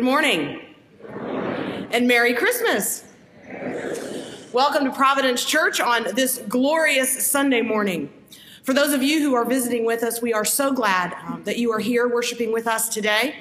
Good morning. And Merry Christmas. Welcome to Providence Church on this glorious Sunday morning. For those of you who are visiting with us, we are so glad um, that you are here worshiping with us today.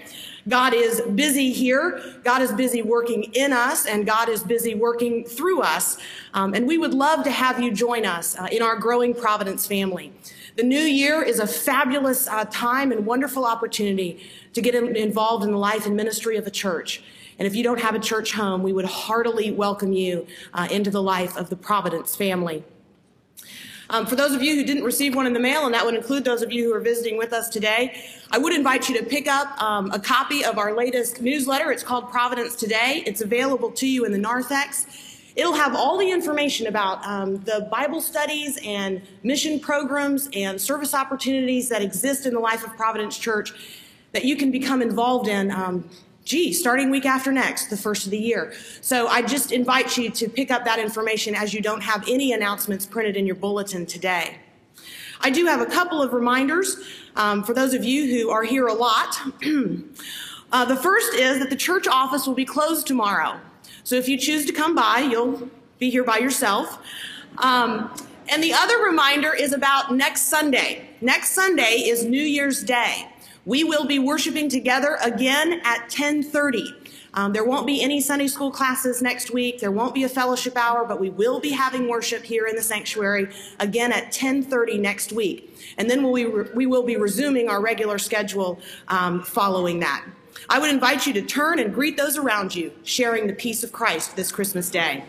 God is busy here. God is busy working in us, and God is busy working through us. Um, and we would love to have you join us uh, in our growing Providence family. The new year is a fabulous uh, time and wonderful opportunity to get involved in the life and ministry of a church. And if you don't have a church home, we would heartily welcome you uh, into the life of the Providence family. Um, for those of you who didn't receive one in the mail, and that would include those of you who are visiting with us today, I would invite you to pick up um, a copy of our latest newsletter. It's called Providence Today. It's available to you in the narthex. It'll have all the information about um, the Bible studies and mission programs and service opportunities that exist in the life of Providence Church that you can become involved in um, gee, starting week after next, the first of the year. So I just invite you to pick up that information as you don't have any announcements printed in your bulletin today. I do have a couple of reminders um, for those of you who are here a lot. uh, the first is that the church office will be closed tomorrow. So if you choose to come by, you'll be here by yourself. Um, and the other reminder is about next Sunday. Next Sunday is New Year's Day. We will be worshiping together again at 1030. Um, there won't be any Sunday school classes next week. There won't be a fellowship hour, but we will be having worship here in the sanctuary again at 10:30 next week, and then we we will be resuming our regular schedule um, following that. I would invite you to turn and greet those around you, sharing the peace of Christ this Christmas day.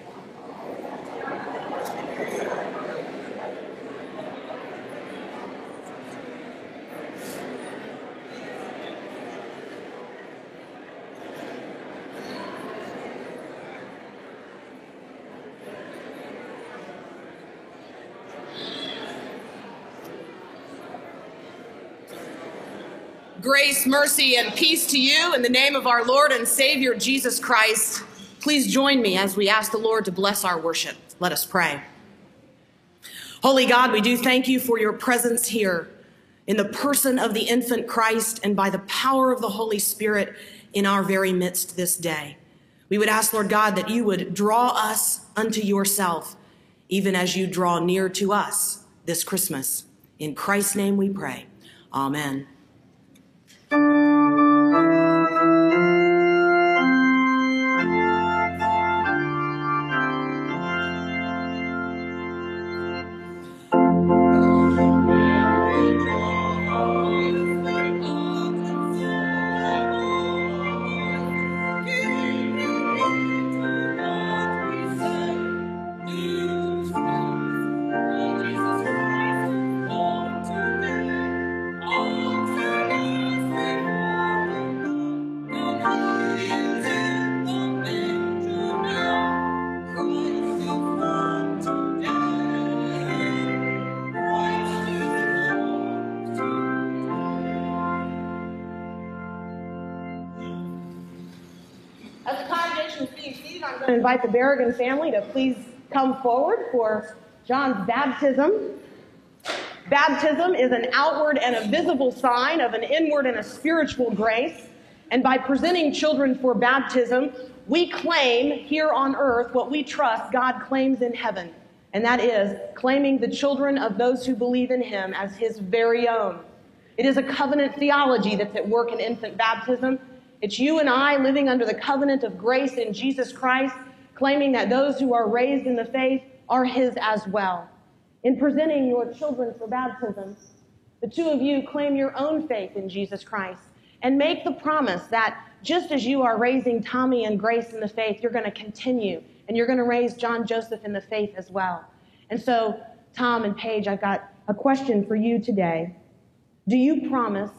Grace, mercy, and peace to you in the name of our Lord and Savior Jesus Christ. Please join me as we ask the Lord to bless our worship. Let us pray. Holy God, we do thank you for your presence here in the person of the infant Christ and by the power of the Holy Spirit in our very midst this day. We would ask, Lord God, that you would draw us unto yourself, even as you draw near to us this Christmas. In Christ's name we pray. Amen. Invite the Berrigan family to please come forward for John's baptism. Baptism is an outward and a visible sign of an inward and a spiritual grace. And by presenting children for baptism, we claim here on earth what we trust God claims in heaven. And that is claiming the children of those who believe in him as his very own. It is a covenant theology that's at work in infant baptism. It's you and I living under the covenant of grace in Jesus Christ claiming that those who are raised in the faith are his as well. In presenting your children for baptism, the two of you claim your own faith in Jesus Christ and make the promise that just as you are raising Tommy and Grace in the faith, you're going to continue and you're going to raise John Joseph in the faith as well. And so, Tom and Paige, I've got a question for you today. Do you promise,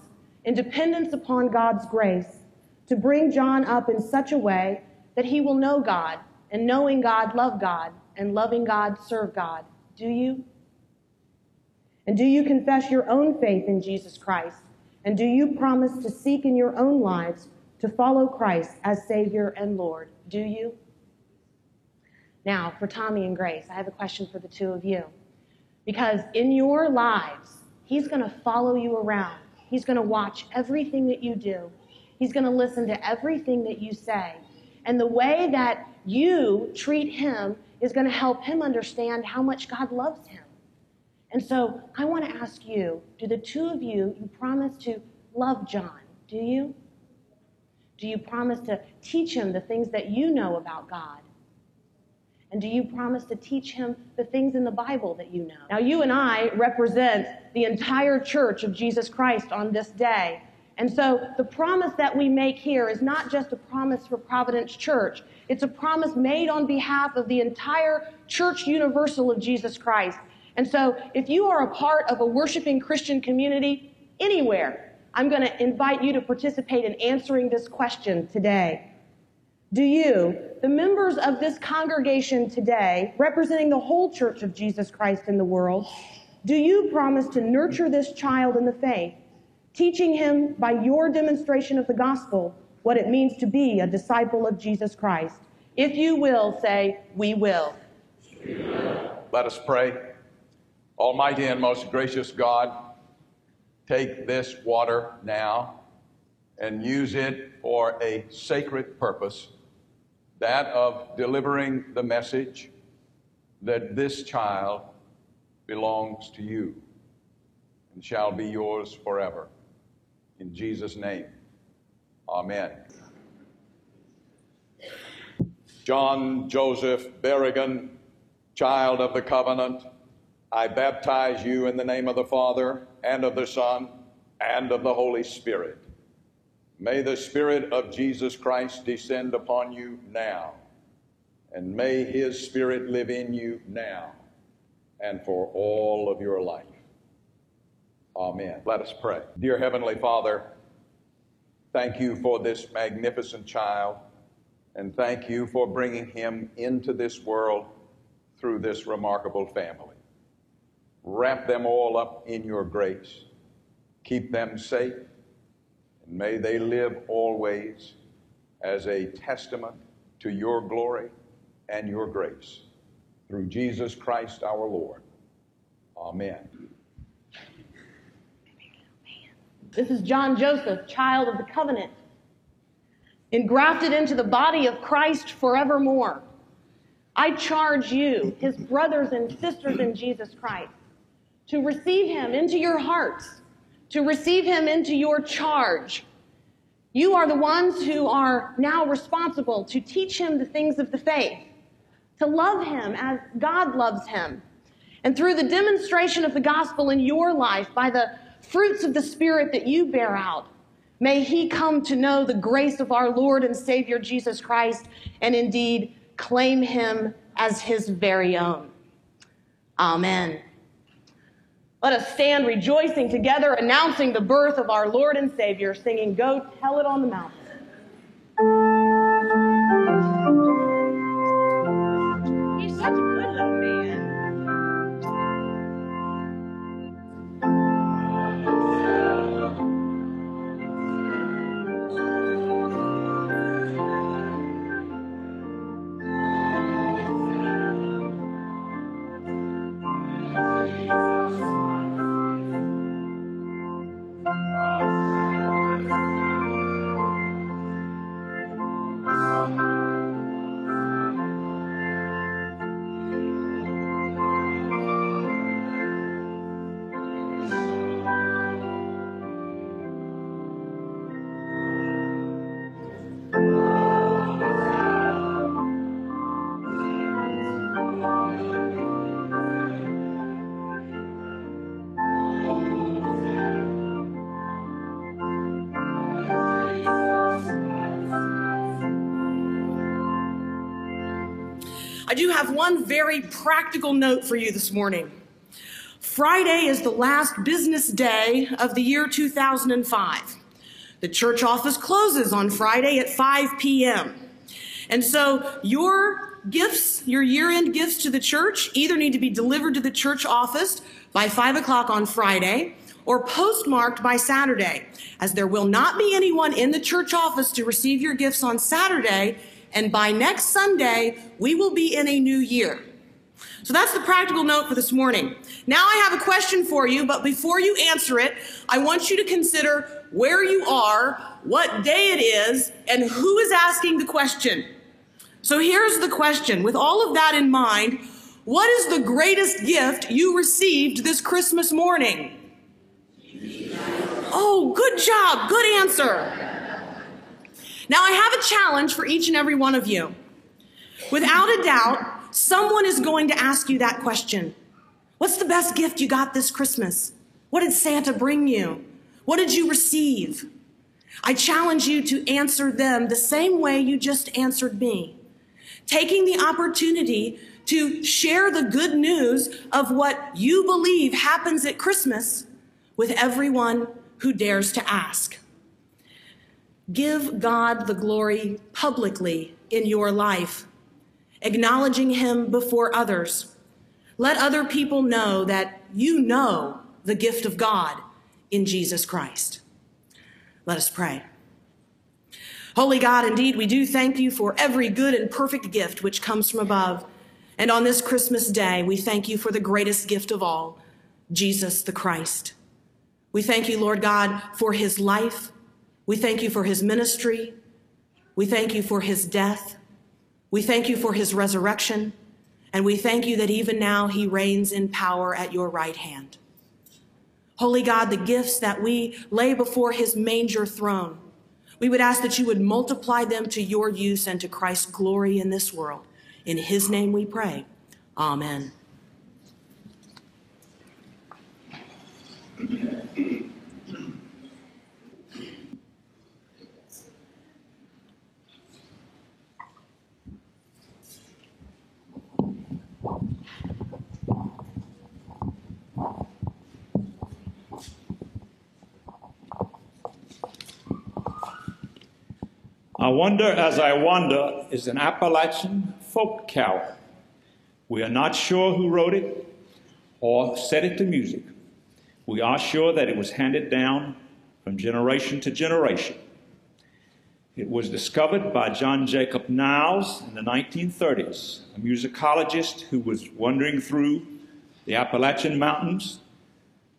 in dependence upon God's grace, to bring John up in such a way that he will know God and knowing God, love God, and loving God, serve God. Do you? And do you confess your own faith in Jesus Christ? And do you promise to seek in your own lives to follow Christ as Savior and Lord? Do you? Now, for Tommy and Grace, I have a question for the two of you. Because in your lives, He's going to follow you around, He's going to watch everything that you do. He's going to listen to everything that you say. And the way that you treat him is going to help him understand how much God loves him. And so I want to ask you do the two of you, you promise to love John? Do you? Do you promise to teach him the things that you know about God? And do you promise to teach him the things in the Bible that you know? Now, you and I represent the entire church of Jesus Christ on this day. And so the promise that we make here is not just a promise for Providence Church, it's a promise made on behalf of the entire church universal of Jesus Christ. And so if you are a part of a worshiping Christian community anywhere, I'm going to invite you to participate in answering this question today. Do you, the members of this congregation today, representing the whole church of Jesus Christ in the world, do you promise to nurture this child in the faith, teaching him by your demonstration of the gospel what it means to be a disciple of Jesus Christ? If you will, say, We will. Let us pray. Almighty and most gracious God, take this water now and use it for a sacred purpose that of delivering the message that this child belongs to you and shall be yours forever. In Jesus' name, amen. John Joseph Berrigan, child of the covenant, I baptize you in the name of the Father and of the Son and of the Holy Spirit. May the Spirit of Jesus Christ descend upon you now, and may His Spirit live in you now and for all of your life. Amen. Let us pray. Dear Heavenly Father, thank you for this magnificent child, and thank you for bringing him into this world through this remarkable family. Wrap them all up in your grace. Keep them safe and may they live always as a testament to your glory and your grace. Through Jesus Christ our Lord. Amen. This is John Joseph, child of the covenant, engrafted into the body of Christ forevermore. I charge you, his brothers and sisters in Jesus Christ, to receive him into your hearts to receive him into your charge. You are the ones who are now responsible to teach him the things of the faith, to love him as God loves him. And through the demonstration of the gospel in your life, by the fruits of the Spirit that you bear out, may he come to know the grace of our Lord and Savior Jesus Christ and indeed claim him as his very own. Amen. Let us stand rejoicing together, announcing the birth of our Lord and Savior, singing, Go Tell It on the Mountain. Have one very practical note for you this morning. Friday is the last business day of the year 2005. The church office closes on Friday at 5 p.m. And so your gifts, your year end gifts to the church, either need to be delivered to the church office by 5 o'clock on Friday or postmarked by Saturday, as there will not be anyone in the church office to receive your gifts on Saturday and by next Sunday, we will be in a new year. So that's the practical note for this morning. Now I have a question for you, but before you answer it, I want you to consider where you are, what day it is, and who is asking the question. So here's the question. With all of that in mind, what is the greatest gift you received this Christmas morning? Oh, good job. Good answer. Now, I have a challenge for each and every one of you. Without a doubt, someone is going to ask you that question What's the best gift you got this Christmas? What did Santa bring you? What did you receive? I challenge you to answer them the same way you just answered me, taking the opportunity to share the good news of what you believe happens at Christmas with everyone who dares to ask. Give God the glory publicly in your life, acknowledging Him before others. Let other people know that you know the gift of God in Jesus Christ. Let us pray. Holy God, indeed, we do thank you for every good and perfect gift which comes from above. And on this Christmas day, we thank you for the greatest gift of all, Jesus the Christ. We thank you, Lord God, for his life. We thank you for his ministry. We thank you for his death. We thank you for his resurrection. And we thank you that even now he reigns in power at your right hand. Holy God, the gifts that we lay before his manger throne, we would ask that you would multiply them to your use and to Christ's glory in this world. In his name we pray. Amen. Wonder As I Wander is an Appalachian folk carol. We are not sure who wrote it or set it to music. We are sure that it was handed down from generation to generation. It was discovered by John Jacob Niles in the 1930s, a musicologist who was wandering through the Appalachian Mountains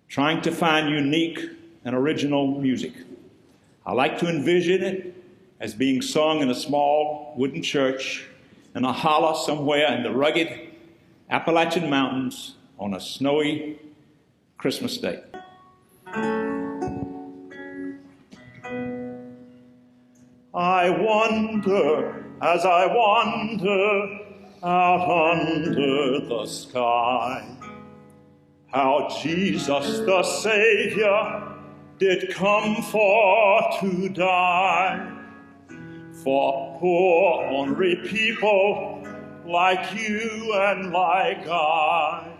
trying to find unique and original music. I like to envision it as being sung in a small wooden church in a hollow somewhere in the rugged Appalachian Mountains on a snowy Christmas day. I wonder as I wander out under the sky how Jesus the Savior did come for to die for poor, ornery people like you and like I.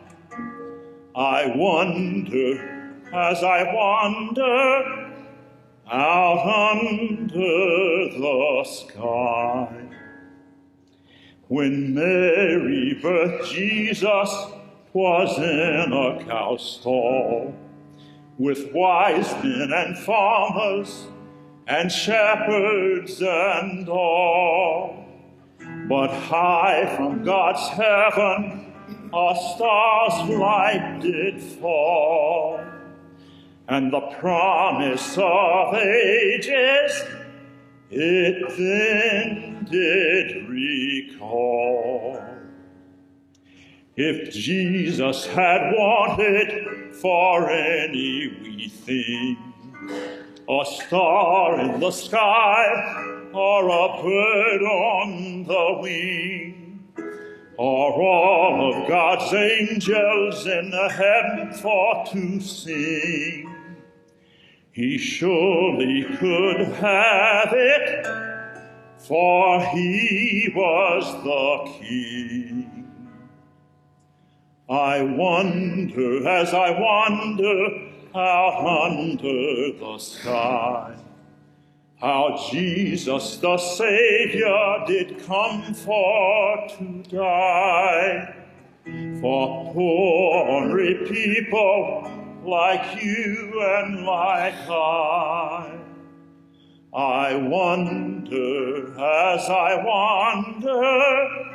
I wonder as I wander out under the sky. When Mary birthed Jesus, was in a cow stall with wise men and farmers and shepherds and all. But high from God's heaven a star's light did fall, and the promise of ages it then did recall. If Jesus had wanted for any wee thing, a star in the sky, or a bird on the wing, or all of God's angels in the heaven for to sing. He surely could have it, for he was the king. I wonder as I wonder out under the sky. How Jesus the Savior did come for to die for poor people like you and like I. I wonder as I wander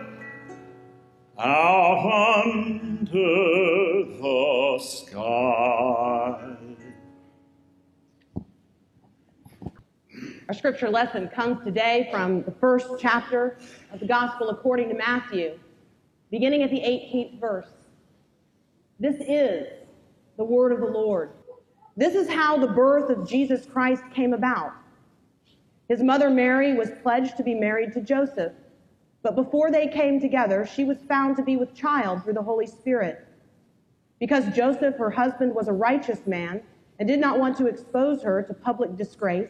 out under the sky. Our scripture lesson comes today from the first chapter of the Gospel according to Matthew, beginning at the 18th verse. This is the word of the Lord. This is how the birth of Jesus Christ came about. His mother Mary was pledged to be married to Joseph, but before they came together, she was found to be with child through the Holy Spirit. Because Joseph, her husband, was a righteous man and did not want to expose her to public disgrace,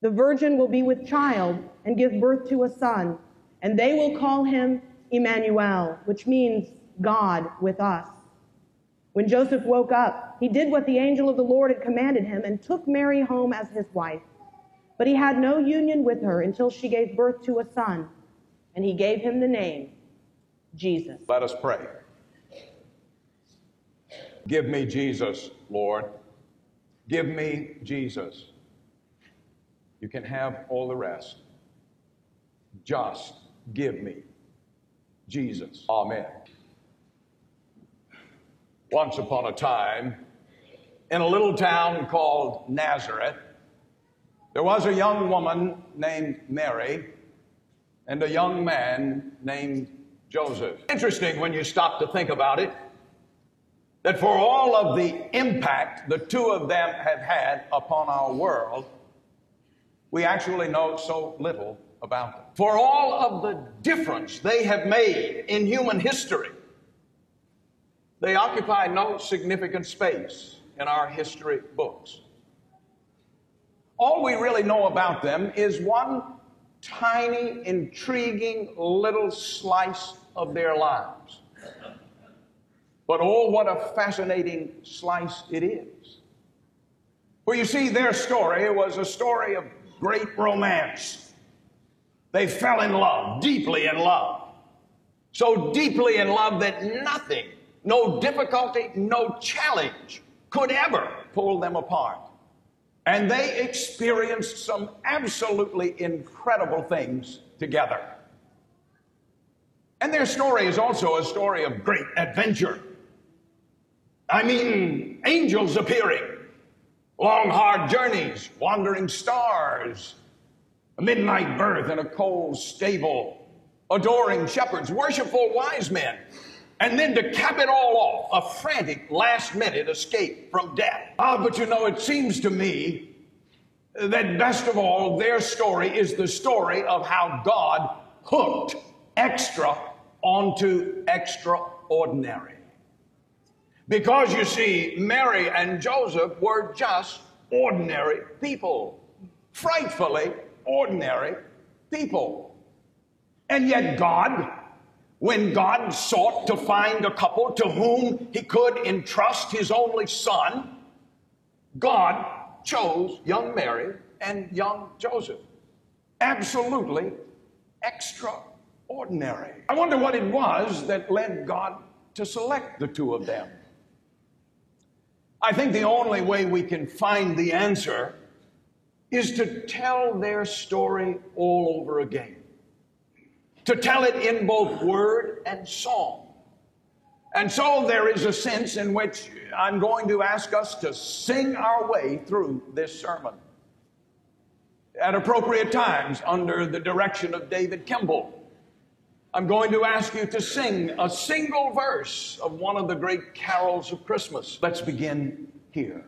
The virgin will be with child and give birth to a son, and they will call him Emmanuel, which means God with us. When Joseph woke up, he did what the angel of the Lord had commanded him and took Mary home as his wife. But he had no union with her until she gave birth to a son, and he gave him the name Jesus. Let us pray. Give me Jesus, Lord. Give me Jesus. You can have all the rest. Just give me Jesus. Amen. Once upon a time, in a little town called Nazareth, there was a young woman named Mary and a young man named Joseph. Interesting when you stop to think about it that for all of the impact the two of them have had upon our world, we actually know so little about them. For all of the difference they have made in human history, they occupy no significant space in our history books. All we really know about them is one tiny, intriguing little slice of their lives. But oh, what a fascinating slice it is. For you see, their story was a story of great romance. They fell in love, deeply in love. So deeply in love that nothing, no difficulty, no challenge could ever pull them apart. And they experienced some absolutely incredible things together. And their story is also a story of great adventure. I mean, angels appearing, long, hard journeys, wandering stars, a midnight birth in a cold stable, adoring shepherds, worshipful wise men, and then to cap it all off, a frantic last minute escape from death. Ah, but you know, it seems to me that best of all, their story is the story of how God hooked extra onto extraordinary. Because you see, Mary and Joseph were just ordinary people, frightfully ordinary people. And yet, God, when God sought to find a couple to whom he could entrust his only son, God chose young Mary and young Joseph. Absolutely extraordinary. I wonder what it was that led God to select the two of them. I think the only way we can find the answer is to tell their story all over again, to tell it in both word and song. And so there is a sense in which I'm going to ask us to sing our way through this sermon at appropriate times under the direction of David Kimball. I'm going to ask you to sing a single verse of one of the great carols of Christmas. Let's begin here.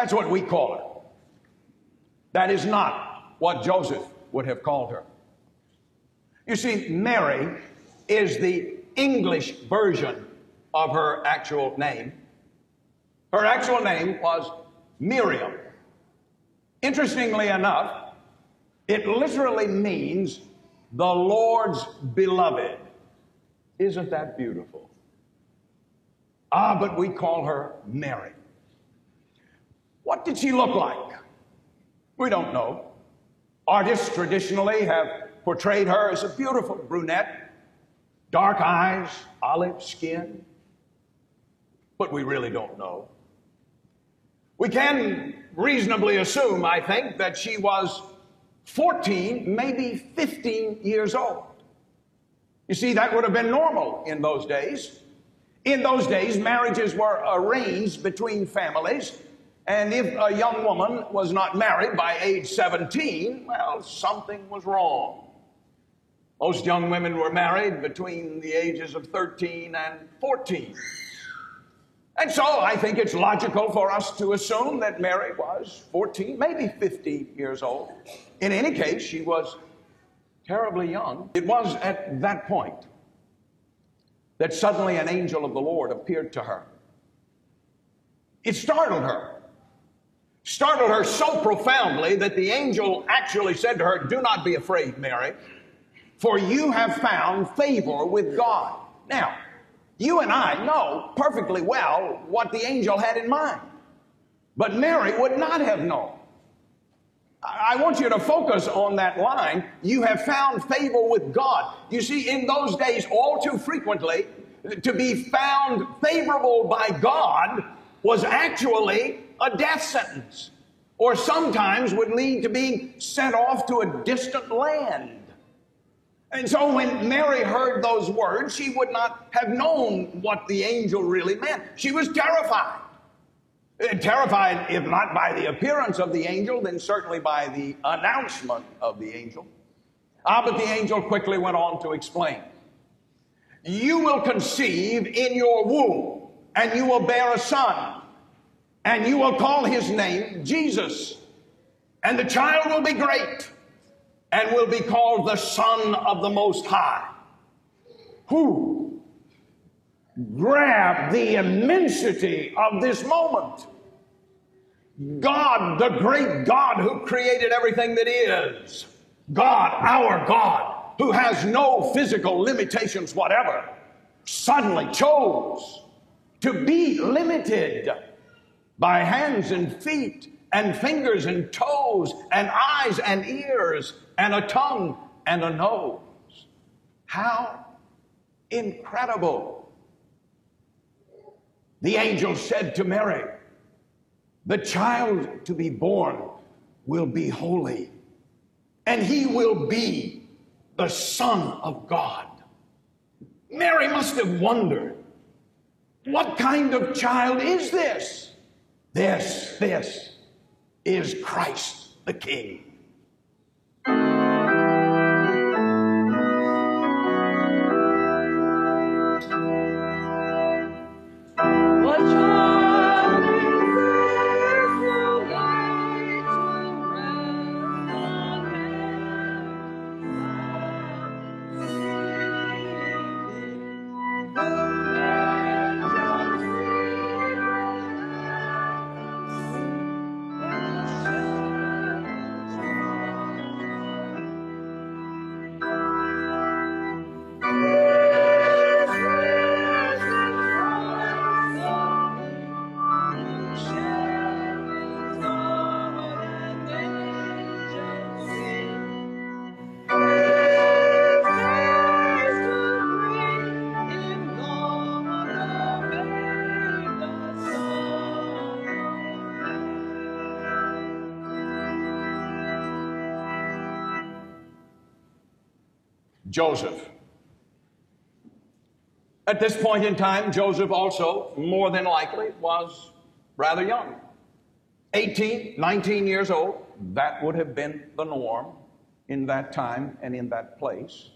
That's what we call her. That is not what Joseph would have called her. You see, Mary is the English version of her actual name. Her actual name was Miriam. Interestingly enough, it literally means the Lord's beloved. Isn't that beautiful? Ah, but we call her Mary. What did she look like? We don't know. Artists traditionally have portrayed her as a beautiful brunette, dark eyes, olive skin, but we really don't know. We can reasonably assume, I think, that she was 14, maybe 15 years old. You see, that would have been normal in those days. In those days, marriages were arranged between families, and if a young woman was not married by age 17, well, something was wrong. Most young women were married between the ages of 13 and 14. And so I think it's logical for us to assume that Mary was 14, maybe 15 years old. In any case, she was terribly young. It was at that point that suddenly an angel of the Lord appeared to her. It startled her. Startled her so profoundly that the angel actually said to her, Do not be afraid, Mary, for you have found favor with God. Now, you and I know perfectly well what the angel had in mind. But Mary would not have known. I want you to focus on that line. You have found favor with God. You see, in those days, all too frequently, to be found favorable by God was actually a death sentence, or sometimes would lead to being sent off to a distant land. And so when Mary heard those words, she would not have known what the angel really meant. She was terrified. Uh, terrified, if not by the appearance of the angel, then certainly by the announcement of the angel. Ah, but the angel quickly went on to explain. You will conceive in your womb, and you will bear a son, and you will call his name Jesus, and the child will be great and will be called the Son of the Most High. Who grabbed the immensity of this moment? God, the great God who created everything that is. God, our God, who has no physical limitations whatever, suddenly chose to be limited by hands and feet and fingers and toes and eyes and ears and a tongue and a nose. How incredible. The angel said to Mary, The child to be born will be holy, and he will be the Son of God. Mary must have wondered, What kind of child is this? This, this is Christ the King. Joseph. At this point in time, Joseph also, more than likely, was rather young. 18, 19 years old. That would have been the norm in that time and in that place.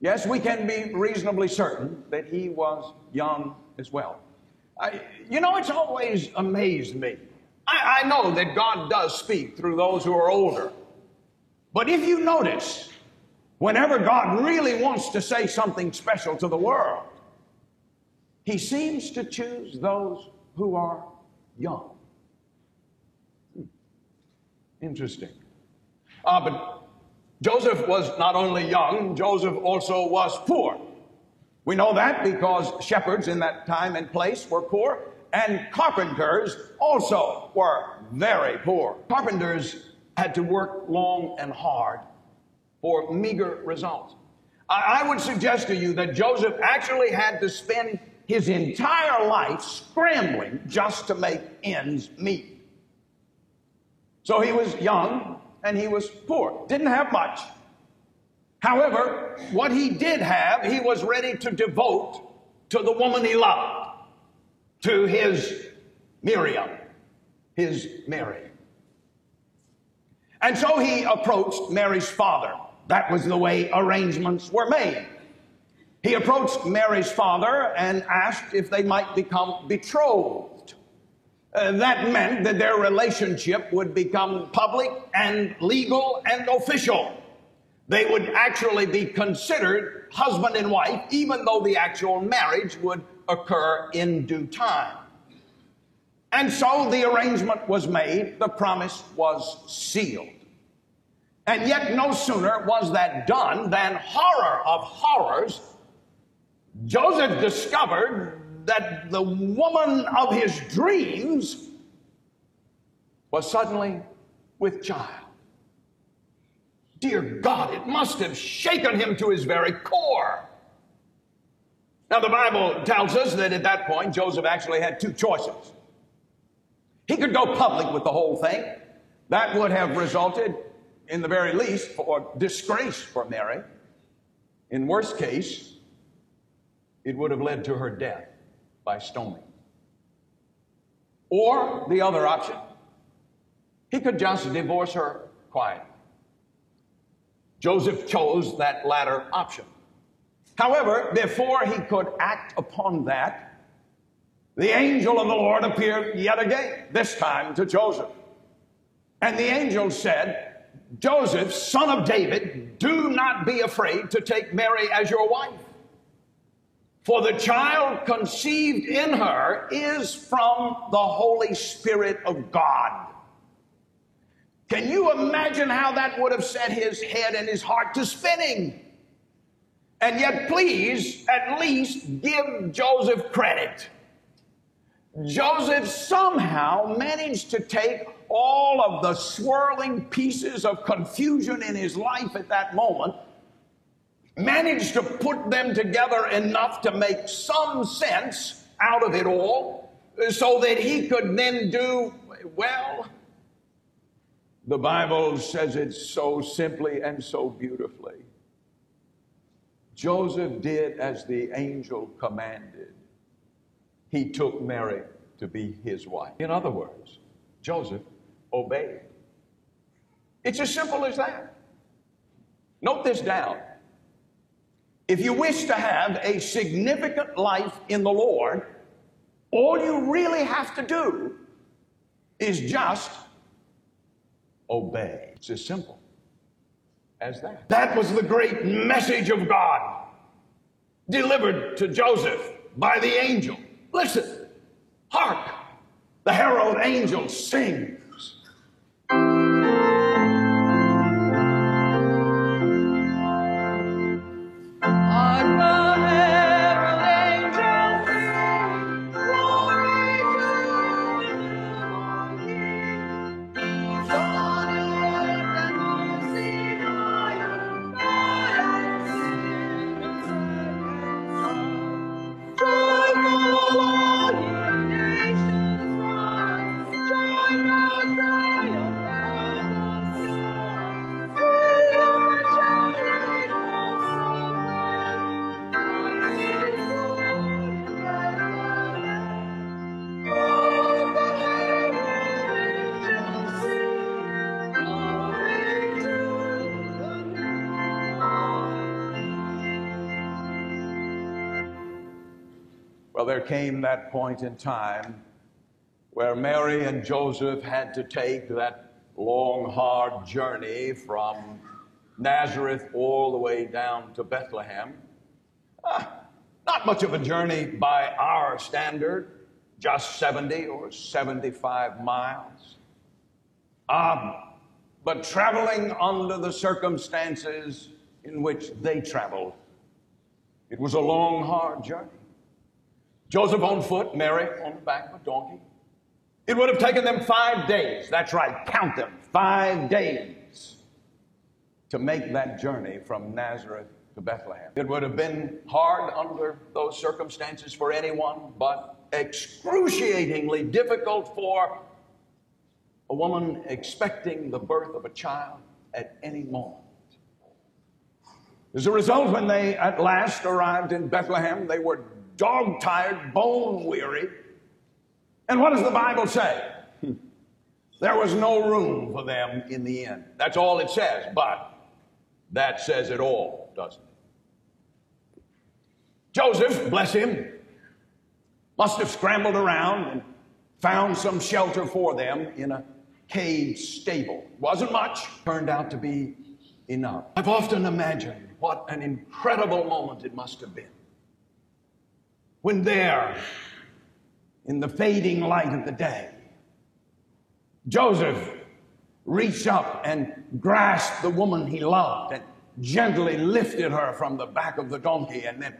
Yes, we can be reasonably certain that he was young as well. I, you know, it's always amazed me. I, I know that God does speak through those who are older. But if you notice, whenever God really wants to say something special to the world, he seems to choose those who are young. Hmm. Interesting. Uh, but Joseph was not only young, Joseph also was poor. We know that because shepherds in that time and place were poor, and carpenters also were very poor. Carpenters had to work long and hard for meager results. I would suggest to you that Joseph actually had to spend his entire life scrambling just to make ends meet. So he was young and he was poor, didn't have much. However, what he did have, he was ready to devote to the woman he loved, to his Miriam, his Mary. And so he approached Mary's father. That was the way arrangements were made. He approached Mary's father and asked if they might become betrothed. Uh, that meant that their relationship would become public and legal and official. They would actually be considered husband and wife, even though the actual marriage would occur in due time. And so the arrangement was made, the promise was sealed. And yet, no sooner was that done than horror of horrors, Joseph discovered that the woman of his dreams was suddenly with child. Dear God, it must have shaken him to his very core. Now, the Bible tells us that at that point, Joseph actually had two choices. He could go public with the whole thing. That would have resulted, in the very least, for disgrace for Mary. In worst case, it would have led to her death by stoning. Or the other option, he could just divorce her quietly. Joseph chose that latter option. However, before he could act upon that, the angel of the Lord appeared yet again, this time to Joseph. And the angel said, Joseph, son of David, do not be afraid to take Mary as your wife. For the child conceived in her is from the Holy Spirit of God. Can you imagine how that would have set his head and his heart to spinning? And yet, please at least give Joseph credit. Joseph somehow managed to take all of the swirling pieces of confusion in his life at that moment, managed to put them together enough to make some sense out of it all so that he could then do, well, the Bible says it so simply and so beautifully. Joseph did as the angel commanded. He took Mary to be his wife. In other words, Joseph obeyed. It's as simple as that. Note this down. If you wish to have a significant life in the Lord, all you really have to do is just obey. It's as simple as that. That was the great message of God delivered to Joseph by the angel. Listen, hark, the herald angel Música there came that point in time where Mary and Joseph had to take that long, hard journey from Nazareth all the way down to Bethlehem. Ah, not much of a journey by our standard, just 70 or 75 miles. Um, but traveling under the circumstances in which they traveled, it was a long, hard journey. Joseph on foot, Mary on the back of a donkey. It would have taken them five days. That's right, count them. Five days to make that journey from Nazareth to Bethlehem. It would have been hard under those circumstances for anyone, but excruciatingly difficult for a woman expecting the birth of a child at any moment. As a result, when they at last arrived in Bethlehem, they were dog tired, bone weary. And what does the Bible say? There was no room for them in the inn. That's all it says, but that says it all, doesn't it? Joseph, bless him, must have scrambled around and found some shelter for them in a cave stable. Wasn't much, turned out to be enough. I've often imagined what an incredible moment it must have been when there, in the fading light of the day, Joseph reached up and grasped the woman he loved and gently lifted her from the back of the donkey and then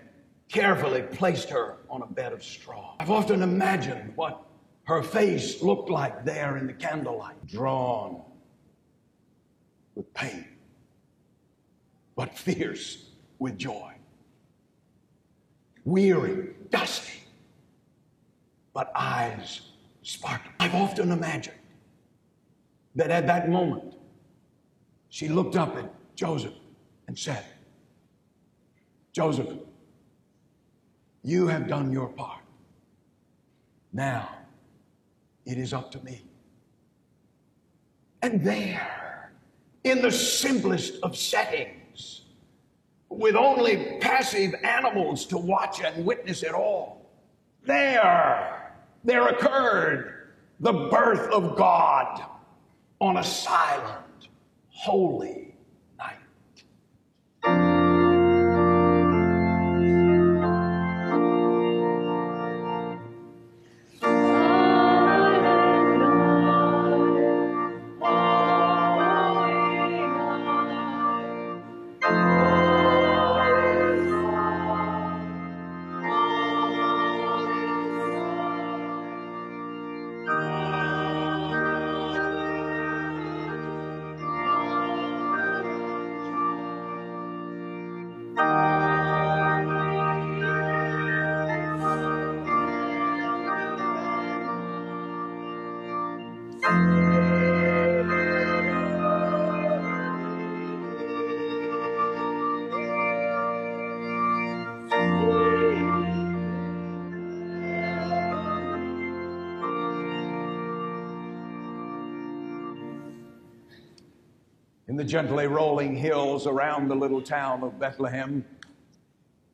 carefully placed her on a bed of straw. I've often imagined what her face looked like there in the candlelight, drawn with pain, but fierce with joy, weary, dusty, but eyes sparkling. I've often imagined that at that moment, she looked up at Joseph and said, Joseph, you have done your part. Now it is up to me. And there, in the simplest of settings, with only passive animals to watch and witness it all, there, there occurred the birth of God on a silent, holy the gently rolling hills around the little town of Bethlehem,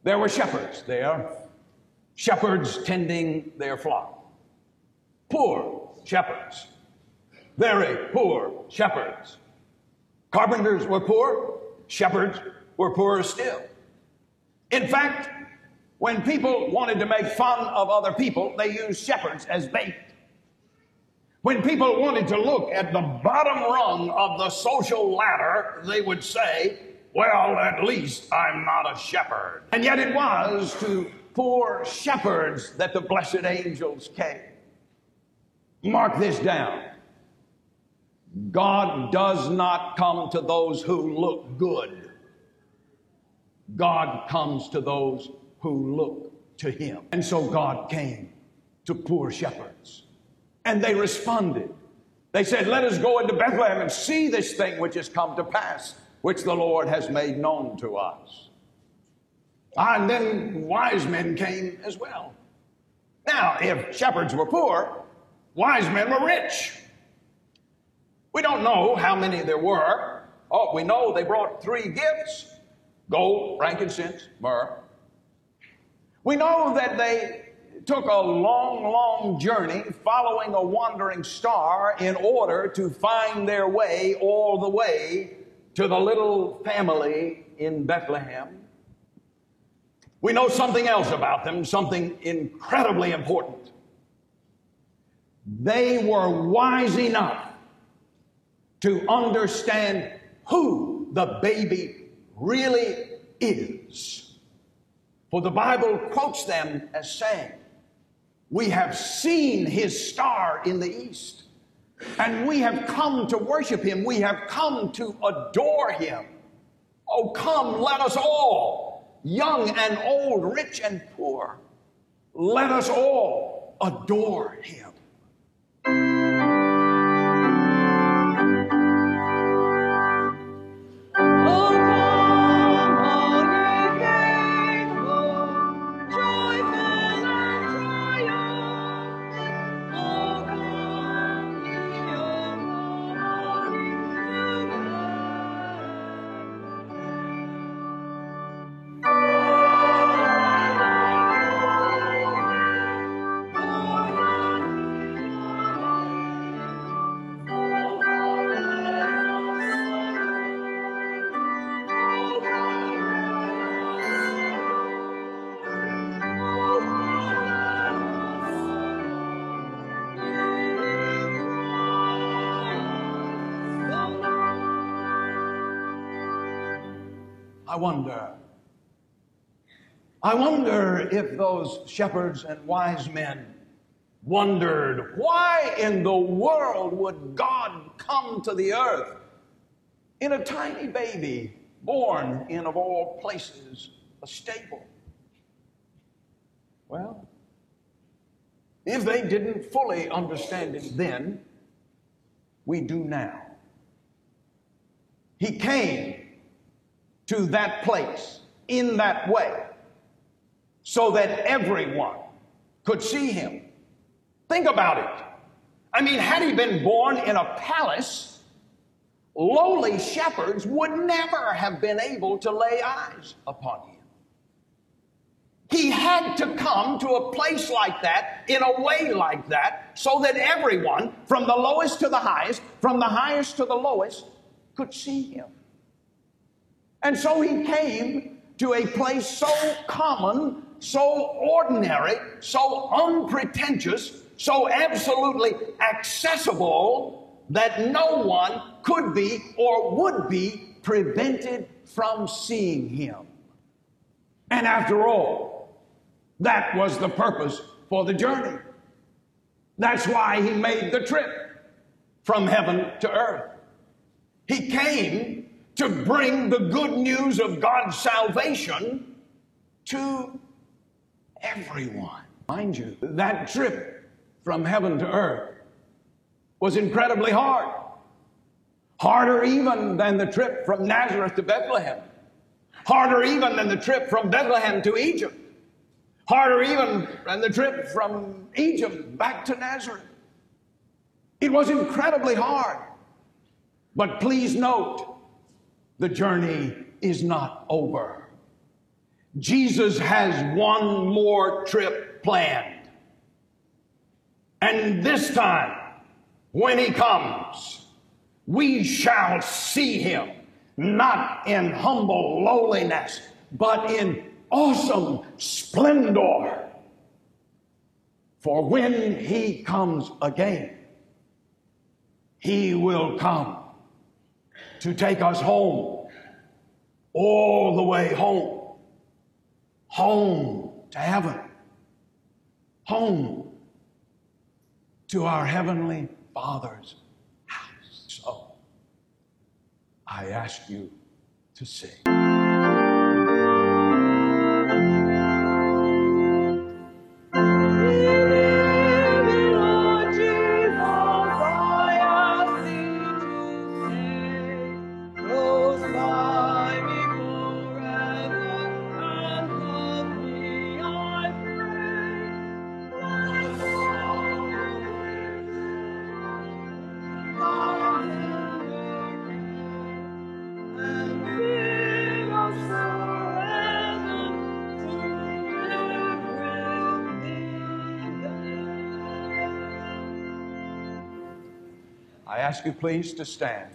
there were shepherds there, shepherds tending their flock. Poor shepherds, very poor shepherds. Carpenters were poor, shepherds were poorer still. In fact, when people wanted to make fun of other people, they used shepherds as bait. When people wanted to look at the bottom rung of the social ladder, they would say, Well, at least I'm not a shepherd. And yet it was to poor shepherds that the blessed angels came. Mark this down. God does not come to those who look good. God comes to those who look to Him. And so God came to poor shepherds. And they responded. They said, Let us go into Bethlehem and see this thing which has come to pass, which the Lord has made known to us. Ah, and then wise men came as well. Now, if shepherds were poor, wise men were rich. We don't know how many there were. Oh, we know they brought three gifts gold, frankincense, myrrh. We know that they took a long, long journey following a wandering star in order to find their way all the way to the little family in Bethlehem. We know something else about them, something incredibly important. They were wise enough to understand who the baby really is. For the Bible quotes them as saying, We have seen his star in the east, and we have come to worship him. We have come to adore him. Oh, come, let us all, young and old, rich and poor, let us all adore him. I wonder. I wonder if those shepherds and wise men wondered why in the world would God come to the earth in a tiny baby born in, of all places, a stable? Well, if they didn't fully understand it then, we do now. He came to that place in that way so that everyone could see him. Think about it. I mean, had he been born in a palace, lowly shepherds would never have been able to lay eyes upon him. He had to come to a place like that, in a way like that, so that everyone, from the lowest to the highest, from the highest to the lowest, could see him. And so he came to a place so common, so ordinary, so unpretentious, so absolutely accessible that no one could be or would be prevented from seeing him. And after all, that was the purpose for the journey. That's why he made the trip from heaven to earth. He came to bring the good news of God's salvation to everyone. Mind you, that trip from heaven to earth was incredibly hard. Harder even than the trip from Nazareth to Bethlehem. Harder even than the trip from Bethlehem to Egypt. Harder even than the trip from Egypt back to Nazareth. It was incredibly hard. But please note, the journey is not over. Jesus has one more trip planned. And this time, when he comes, we shall see him not in humble lowliness, but in awesome splendor. For when he comes again, he will come to take us home, all the way home, home to heaven, home to our Heavenly Father's house. So I ask you to sing. Ask you please to stand.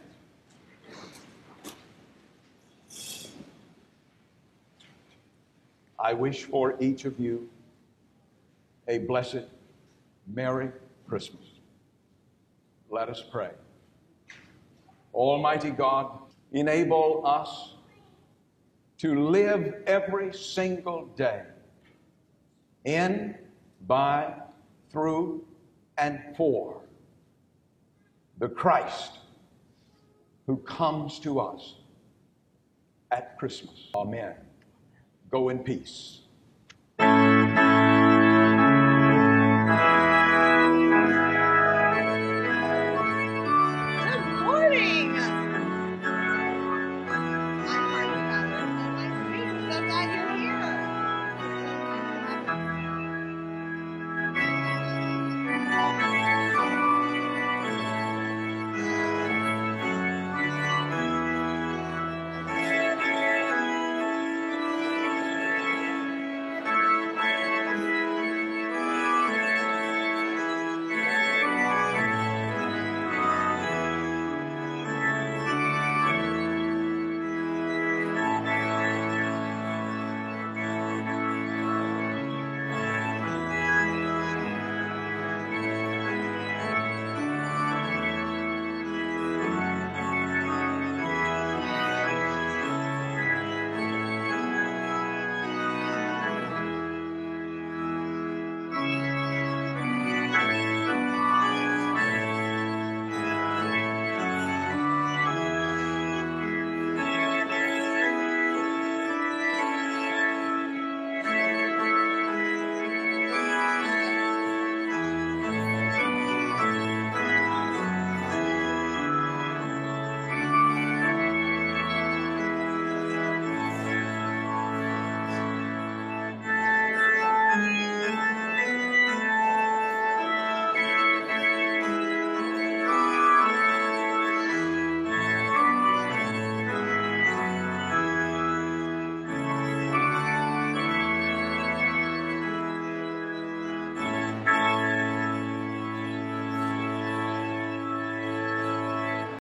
I wish for each of you a blessed, Merry Christmas. Let us pray. Almighty God, enable us to live every single day in, by, through, and for the Christ who comes to us at Christmas. Amen. Go in peace.